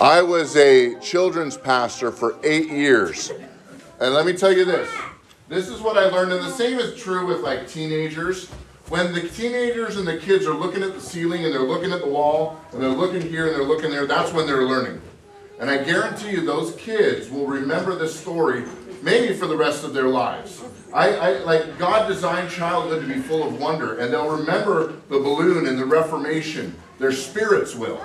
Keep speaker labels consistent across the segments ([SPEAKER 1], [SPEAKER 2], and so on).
[SPEAKER 1] I was a children's pastor for eight years. And let me tell you this this is what I learned, and the same is true with like teenagers. When the teenagers and the kids are looking at the ceiling and they're looking at the wall and they're looking here and they're looking there, that's when they're learning. And I guarantee you, those kids will remember this story maybe for the rest of their lives. I, I, like God designed childhood to be full of wonder, and they'll remember the balloon and the Reformation. Their spirits will.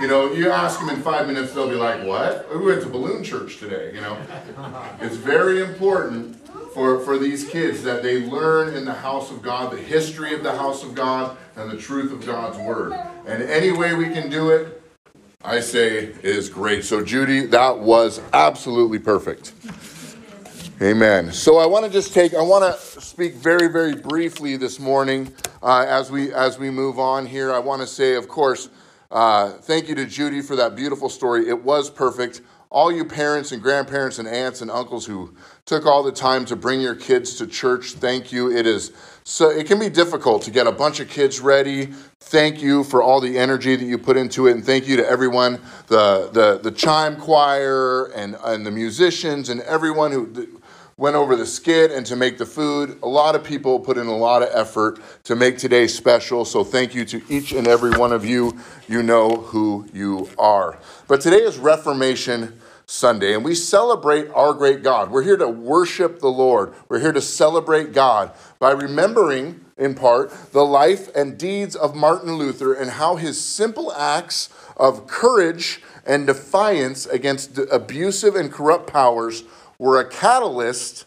[SPEAKER 1] You know, you ask them in five minutes, they'll be like, "What? We went to balloon church today." You know, it's very important for for these kids that they learn in the house of God the history of the house of God and the truth of God's word. And any way we can do it, I say is great. So Judy, that was absolutely perfect. Amen. So I want to just take, I want to speak very, very briefly this morning uh, as we as we move on here. I want to say, of course, uh, thank you to Judy for that beautiful story. It was perfect. All you parents and grandparents and aunts and uncles who took all the time to bring your kids to church, thank you. It is so it can be difficult to get a bunch of kids ready. Thank you for all the energy that you put into it, and thank you to everyone, the the the chime choir and and the musicians and everyone who went over the skit and to make the food. A lot of people put in a lot of effort to make today special. So thank you to each and every one of you. You know who you are. But today is Reformation Sunday, and we celebrate our great God. We're here to worship the Lord. We're here to celebrate God by remembering, in part, the life and deeds of Martin Luther and how his simple acts of courage and defiance against abusive and corrupt powers were a catalyst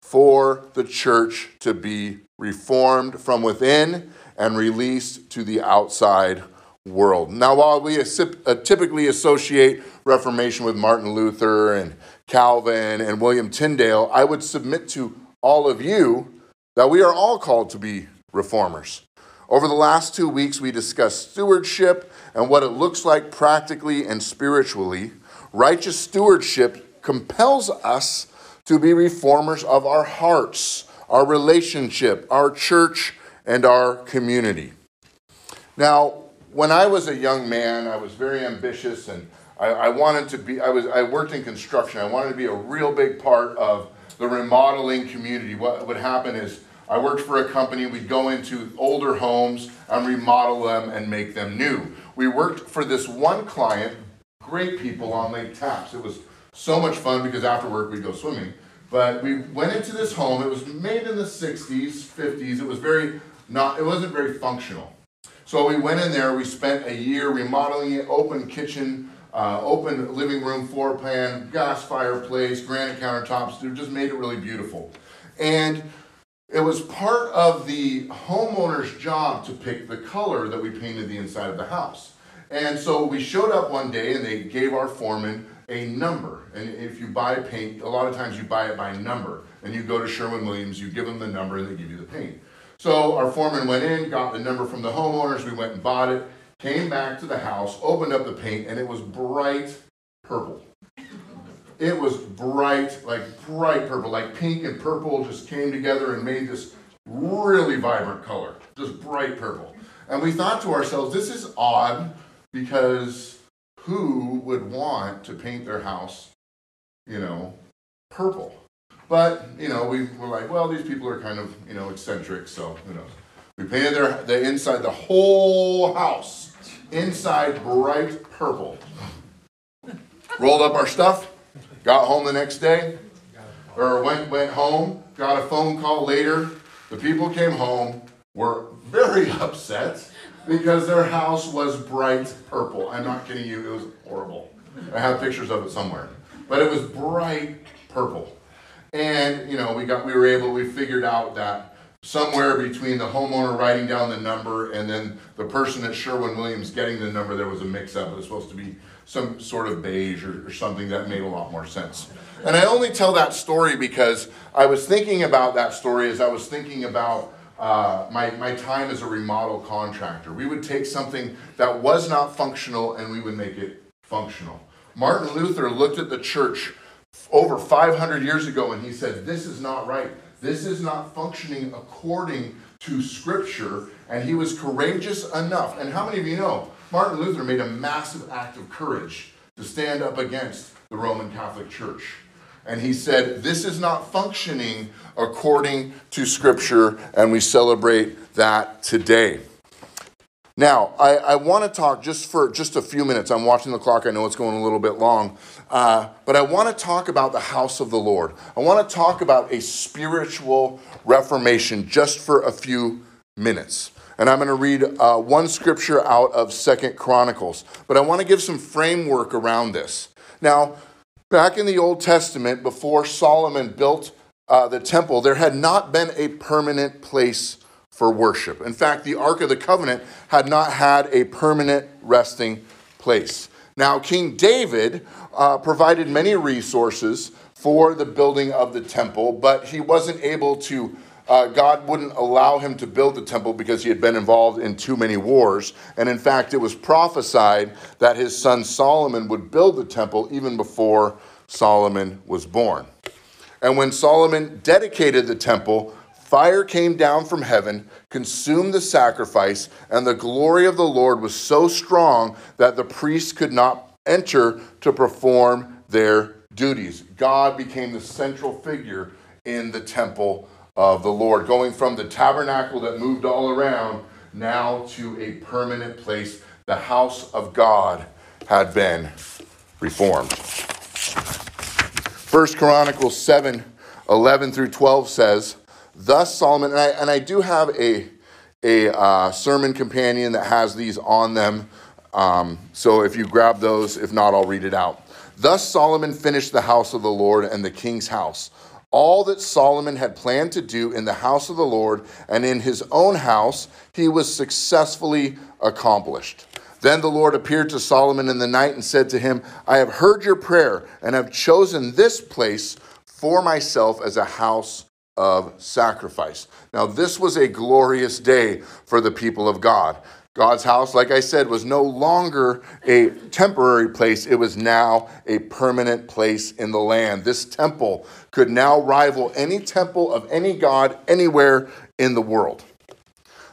[SPEAKER 1] for the church to be reformed from within and released to the outside world. Now, while we uh, typically associate Reformation with Martin Luther and Calvin and William Tyndale, I would submit to all of you that we are all called to be reformers. Over the last two weeks, we discussed stewardship and what it looks like practically and spiritually. Righteous stewardship compels us to be reformers of our hearts, our relationship, our church, and our community. Now, when I was a young man, I was very ambitious and I, I, wanted to be, I, was, I worked in construction. I wanted to be a real big part of the remodeling community. What would happen is I worked for a company, we'd go into older homes and remodel them and make them new. We worked for this one client, great people on Lake Tapps. It was so much fun because after work we'd go swimming. But we went into this home. It was made in the 60s, 50s. It was very not, it wasn't very functional. So we went in there, we spent a year remodeling it, open kitchen, uh, open living room floor plan, gas fireplace, granite countertops. It just made it really beautiful. And it was part of the homeowner's job to pick the color that we painted the inside of the house. And so we showed up one day and they gave our foreman a number. And if you buy paint, a lot of times you buy it by number. And you go to Sherwin Williams, you give them the number, and they give you the paint. So our foreman went in, got the number from the homeowners, we went and bought it, came back to the house, opened up the paint, and it was bright purple. It was bright, like bright purple, like pink and purple just came together and made this really vibrant color, just bright purple. And we thought to ourselves, this is odd because who would want to paint their house, you know, purple? But, you know, we were like, well, these people are kind of, you know, eccentric, so who knows. We painted their the inside, the whole house, inside bright purple. Rolled up our stuff, got home the next day, or went went home, got a phone call later. The people came home, were very upset because their house was bright purple. I'm not kidding you, it was horrible. I have pictures of it somewhere. But it was bright purple. And, you know, we got we were able, we figured out that somewhere between the homeowner writing down the number and then the person at Sherwin Williams getting the number, there was a mix up. It was supposed to be some sort of beige or, or something that made a lot more sense. And I only tell that story because I was thinking about that story as I was thinking about uh, my, my time as a remodel contractor. We would take something that was not functional and we would make it functional. Martin Luther looked at the church over 500 years ago and he said, This is not right. This is not functioning according to Scripture. And he was courageous enough. And how many of you know Martin Luther made a massive act of courage to stand up against the Roman Catholic Church. And he said, This is not functioning according to Scripture, and we celebrate that today. Now, I, I want to talk just for just a few minutes. I'm watching the clock. I know it's going a little bit long. Uh, but I want to talk about the house of the Lord. I want to talk about a spiritual reformation just for a few minutes. And I'm going to read uh, one scripture out of Second Chronicles. But I want to give some framework around this. Now, back in the Old Testament, before Solomon built uh, the temple, there had not been a permanent place for worship. In fact, the Ark of the Covenant had not had a permanent resting place. Now, King David uh, provided many resources for the building of the temple, but he wasn't able to. Uh, God wouldn't allow him to build the temple because he had been involved in too many wars. And in fact, it was prophesied that his son Solomon would build the temple even before Solomon was born. And when Solomon dedicated the temple, Fire came down from heaven, consumed the sacrifice, and the glory of the Lord was so strong that the priests could not enter to perform their duties. God became the central figure in the temple of the Lord, going from the tabernacle that moved all around now to a permanent place. The house of God had been reformed. First Chronicles 7 11 through 12 says, Thus Solomon, and I, and I do have a, a uh, sermon companion that has these on them. Um, so if you grab those, if not, I'll read it out. Thus Solomon finished the house of the Lord and the king's house. All that Solomon had planned to do in the house of the Lord and in his own house, he was successfully accomplished. Then the Lord appeared to Solomon in the night and said to him, I have heard your prayer and have chosen this place for myself as a house of sacrifice. Now, this was a glorious day for the people of God. God's house, like I said, was no longer a temporary place. It was now a permanent place in the land. This temple could now rival any temple of any God anywhere in the world.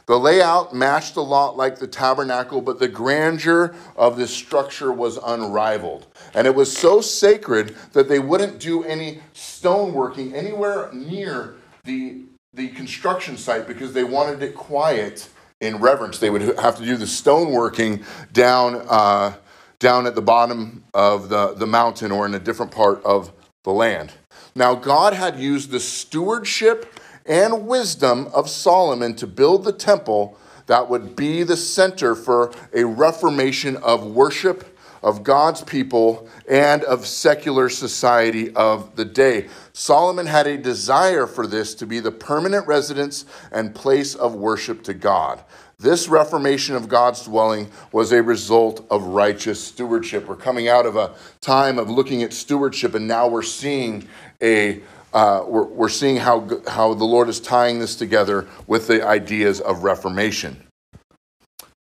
[SPEAKER 1] The layout matched a lot like the tabernacle, but the grandeur of this structure was unrivaled. And it was so sacred that they wouldn't do any stoneworking anywhere near the, the construction site because they wanted it quiet in reverence. They would have to do the stoneworking down, uh, down at the bottom of the, the mountain or in a different part of the land. Now, God had used the stewardship and wisdom of Solomon to build the temple that would be the center for a reformation of worship of God's people and of secular society of the day. Solomon had a desire for this to be the permanent residence and place of worship to God. This reformation of God's dwelling was a result of righteous stewardship. We're coming out of a time of looking at stewardship, and now we're seeing a uh, we're, we're seeing how, how the Lord is tying this together with the ideas of reformation.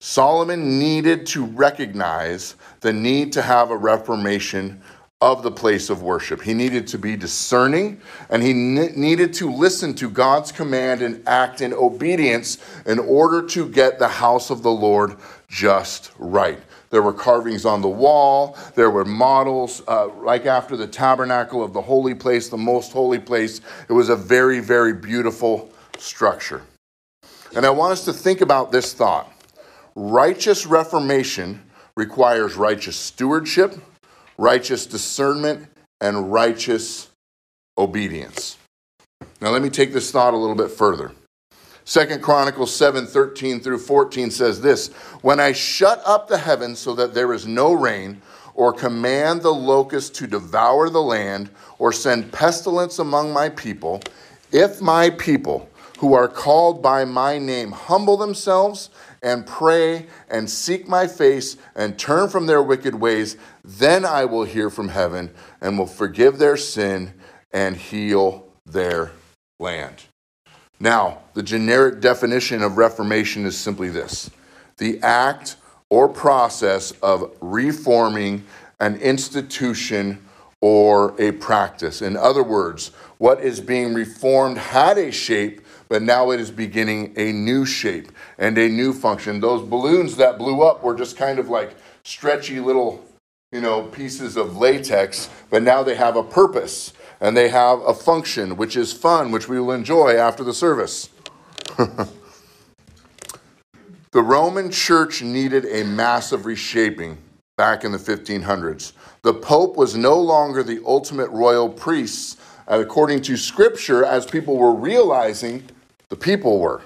[SPEAKER 1] Solomon needed to recognize the need to have a reformation of the place of worship. He needed to be discerning and he ne- needed to listen to God's command and act in obedience in order to get the house of the Lord just right. There were carvings on the wall. There were models, uh, like after the tabernacle of the holy place, the most holy place. It was a very, very beautiful structure. And I want us to think about this thought righteous reformation requires righteous stewardship, righteous discernment, and righteous obedience. Now let me take this thought a little bit further. Second Chronicles 7 13 through 14 says this When I shut up the heavens so that there is no rain, or command the locust to devour the land, or send pestilence among my people, if my people who are called by my name humble themselves and pray and seek my face and turn from their wicked ways, then I will hear from heaven and will forgive their sin and heal their land. Now, the generic definition of reformation is simply this the act or process of reforming an institution or a practice. In other words, what is being reformed had a shape but now it is beginning a new shape and a new function. Those balloons that blew up were just kind of like stretchy little you know, pieces of latex, but now they have a purpose and they have a function, which is fun, which we will enjoy after the service. the Roman church needed a massive reshaping back in the 1500s. The Pope was no longer the ultimate royal priest, according to Scripture, as people were realizing the people were.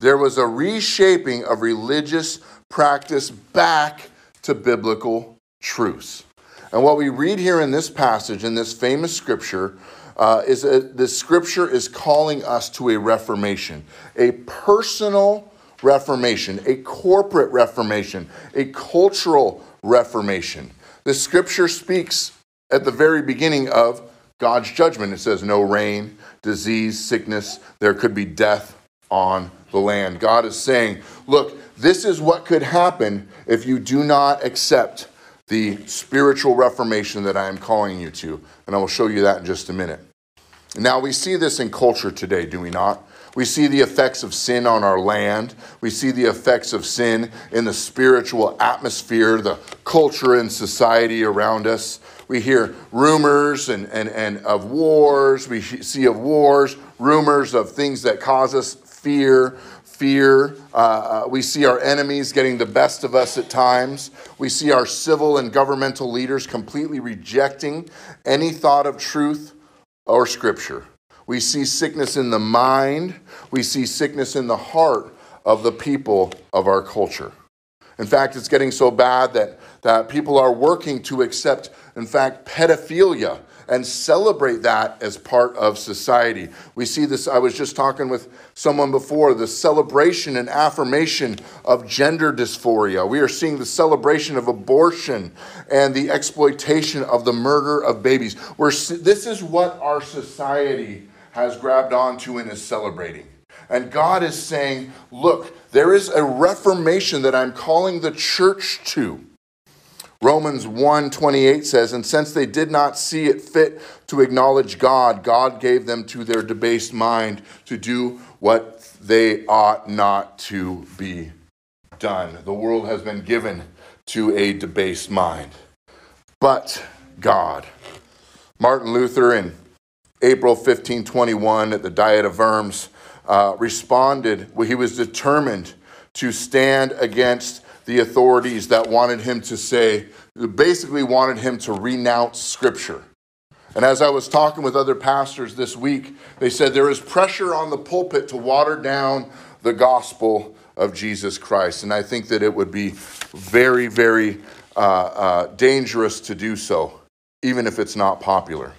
[SPEAKER 1] There was a reshaping of religious practice back to biblical truths. And what we read here in this passage, in this famous scripture, uh, is that the scripture is calling us to a reformation, a personal reformation, a corporate reformation, a cultural reformation. The scripture speaks at the very beginning of God's judgment. It says, no rain, disease, sickness, there could be death on the land. God is saying, look, this is what could happen if you do not accept the spiritual reformation that I am calling you to. And I will show you that in just a minute. Now, we see this in culture today, do we not? We see the effects of sin on our land. We see the effects of sin in the spiritual atmosphere, the culture and society around us. We hear rumors and, and, and of wars. We see of wars, rumors of things that cause us fear fear. Uh, uh, we see our enemies getting the best of us at times. We see our civil and governmental leaders completely rejecting any thought of truth or scripture. We see sickness in the mind. We see sickness in the heart of the people of our culture. In fact, it's getting so bad that, that people are working to accept, in fact, pedophilia and celebrate that as part of society. We see this, I was just talking with someone before, the celebration and affirmation of gender dysphoria. We are seeing the celebration of abortion and the exploitation of the murder of babies. We're, this is what our society has grabbed onto and is celebrating. And God is saying, look, there is a reformation that I'm calling the church to. Romans 1:28 says, "And since they did not see it fit to acknowledge God, God gave them to their debased mind to do what they ought not to be done." The world has been given to a debased mind. But God. Martin Luther in April 1521 at the Diet of Worms uh, responded, well, he was determined to stand against the authorities that wanted him to say, basically wanted him to renounce Scripture. And as I was talking with other pastors this week, they said there is pressure on the pulpit to water down the gospel of Jesus Christ. And I think that it would be very, very uh, uh, dangerous to do so, even if it's not popular.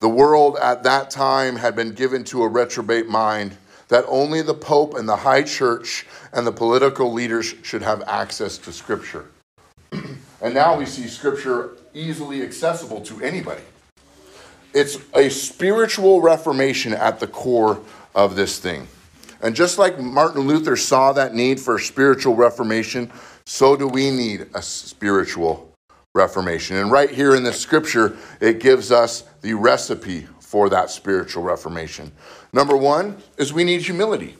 [SPEAKER 1] The world at that time had been given to a reprobate mind that only the Pope and the High Church and the political leaders should have access to Scripture. and now we see Scripture easily accessible to anybody. It's a spiritual reformation at the core of this thing. And just like Martin Luther saw that need for spiritual reformation, so do we need a spiritual reformation. And right here in the scripture, it gives us the recipe for that spiritual reformation. Number one is we need humility.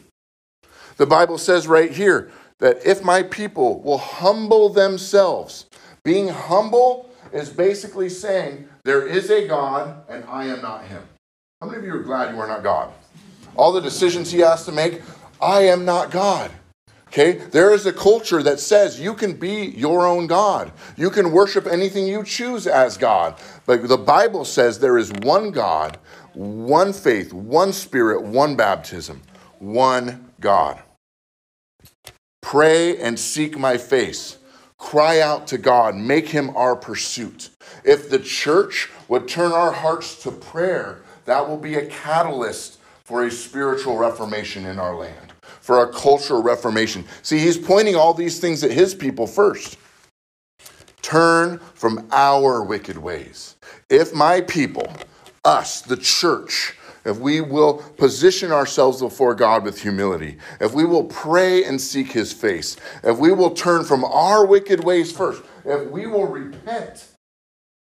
[SPEAKER 1] The Bible says right here that if my people will humble themselves, being humble is basically saying there is a God and I am not him. How many of you are glad you are not God? All the decisions he has to make, I am not God. Okay? There is a culture that says you can be your own God. You can worship anything you choose as God. But the Bible says there is one God, one faith, one spirit, one baptism, one God. Pray and seek my face. Cry out to God. Make him our pursuit. If the church would turn our hearts to prayer, that will be a catalyst for a spiritual reformation in our land, for a cultural reformation. See, he's pointing all these things at his people first. Turn from our wicked ways. If my people, us, the church, if we will position ourselves before God with humility, if we will pray and seek his face, if we will turn from our wicked ways first, if we will repent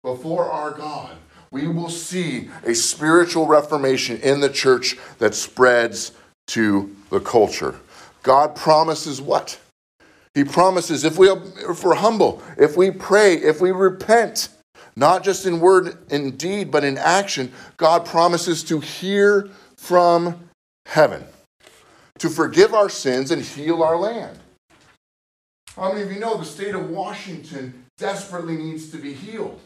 [SPEAKER 1] before our God, we will see a spiritual reformation in the church that spreads to the culture. God promises what? He promises if, we, if we're humble, if we pray, if we repent, not just in word and deed, but in action, God promises to hear from heaven, to forgive our sins and heal our land. How many of you know the state of Washington desperately needs to be healed?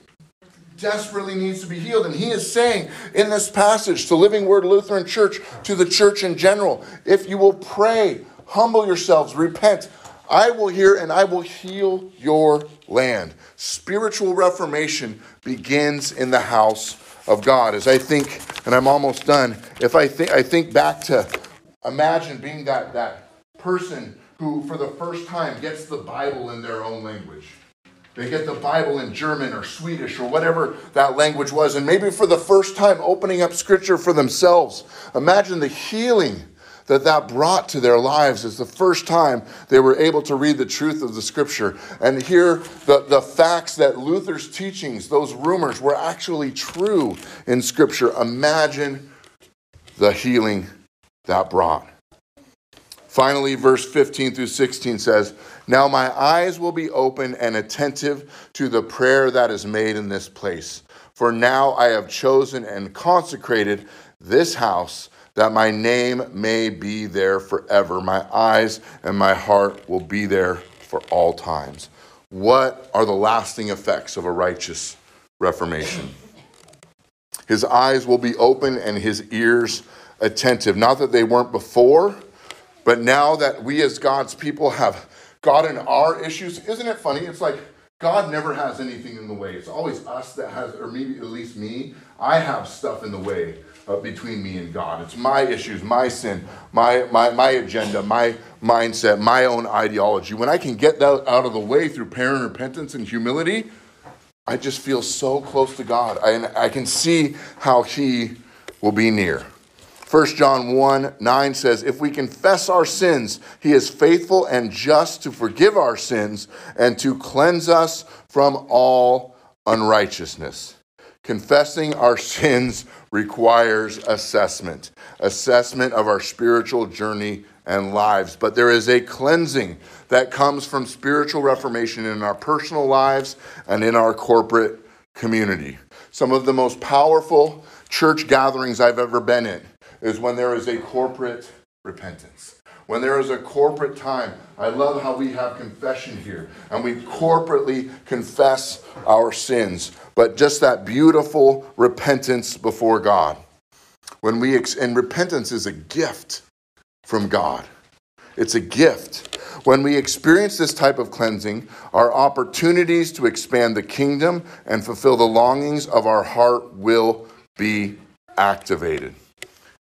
[SPEAKER 1] Desperately needs to be healed. And he is saying in this passage to Living Word Lutheran Church, to the church in general, if you will pray, humble yourselves, repent, I will hear and I will heal your land. Spiritual reformation begins in the house of God. As I think, and I'm almost done, if I think I think back to imagine being that, that person who for the first time gets the Bible in their own language. They get the Bible in German or Swedish or whatever that language was, and maybe for the first time opening up scripture for themselves. Imagine the healing that that brought to their lives is the first time they were able to read the truth of the scripture and hear the, the facts that Luther's teachings, those rumors, were actually true in scripture. Imagine the healing that brought. Finally, verse 15 through 16 says, Now my eyes will be open and attentive to the prayer that is made in this place. For now I have chosen and consecrated this house that my name may be there forever. My eyes and my heart will be there for all times. What are the lasting effects of a righteous reformation? His eyes will be open and his ears attentive. Not that they weren't before, but now that we as God's people have gotten our issues, isn't it funny? It's like God never has anything in the way. It's always us that has, or maybe at least me. I have stuff in the way uh, between me and God. It's my issues, my sin, my, my, my agenda, my mindset, my own ideology. When I can get that out of the way through prayer and repentance and humility, I just feel so close to God. I, I can see how He will be near. 1 John 1 9 says, If we confess our sins, he is faithful and just to forgive our sins and to cleanse us from all unrighteousness. Confessing our sins requires assessment, assessment of our spiritual journey and lives. But there is a cleansing that comes from spiritual reformation in our personal lives and in our corporate community. Some of the most powerful church gatherings I've ever been in is when there is a corporate repentance when there is a corporate time. I love how we have confession here and we corporately confess our sins, but just that beautiful repentance before God. When we ex- and repentance is a gift from God. It's a gift. When we experience this type of cleansing, our opportunities to expand the kingdom and fulfill the longings of our heart will be activated.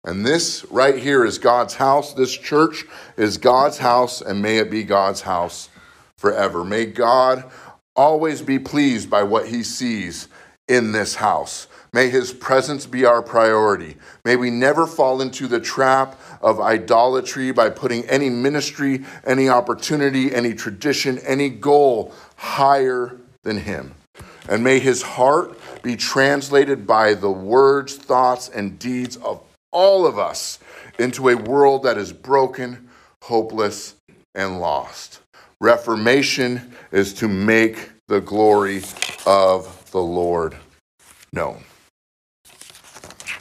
[SPEAKER 1] And this right here is God's house. This church is God's house, and may it be God's house forever. May God always be pleased by what he sees in this house. May his presence be our priority. May we never fall into the trap of idolatry by putting any ministry, any opportunity, any tradition, any goal higher than him. And may his heart be translated by the words, thoughts, and deeds of all of us into a world that is broken, hopeless, and lost. Reformation is to make the glory of the Lord known.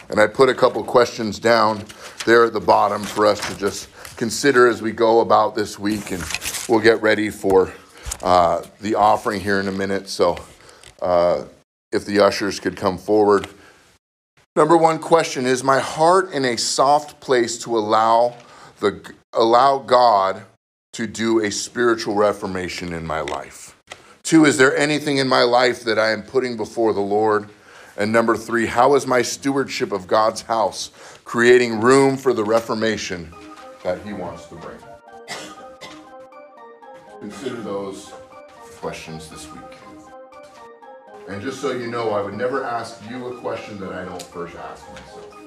[SPEAKER 1] And I put a couple questions down there at the bottom for us to just consider as we go about this week, and we'll get ready for uh, the offering here in a minute. So, uh, if the ushers could come forward. Number one question is my heart in a soft place to allow the allow God to do a spiritual reformation in my life? Two, is there anything in my life that I am putting before the Lord? And number three, how is my stewardship of God's house creating room for the reformation that He wants to bring? Consider those questions this week. And just so you know, I would never ask you a question that I don't first ask myself.